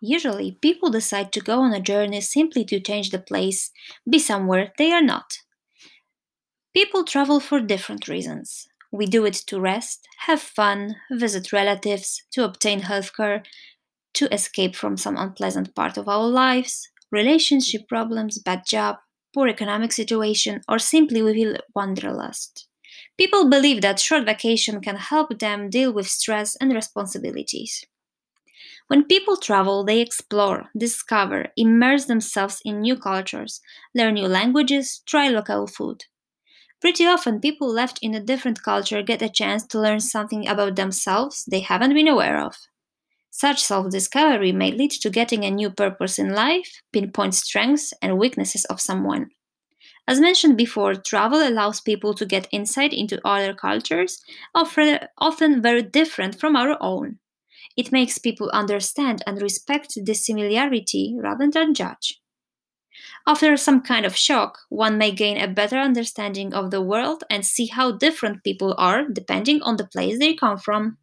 Usually, people decide to go on a journey simply to change the place, be somewhere they are not. People travel for different reasons. We do it to rest, have fun, visit relatives, to obtain healthcare, to escape from some unpleasant part of our lives, relationship problems, bad job, poor economic situation, or simply we feel wanderlust. People believe that short vacation can help them deal with stress and responsibilities. When people travel, they explore, discover, immerse themselves in new cultures, learn new languages, try local food. Pretty often, people left in a different culture get a chance to learn something about themselves they haven't been aware of. Such self discovery may lead to getting a new purpose in life, pinpoint strengths and weaknesses of someone. As mentioned before, travel allows people to get insight into other cultures, often very different from our own. It makes people understand and respect the similarity rather than judge. After some kind of shock, one may gain a better understanding of the world and see how different people are depending on the place they come from.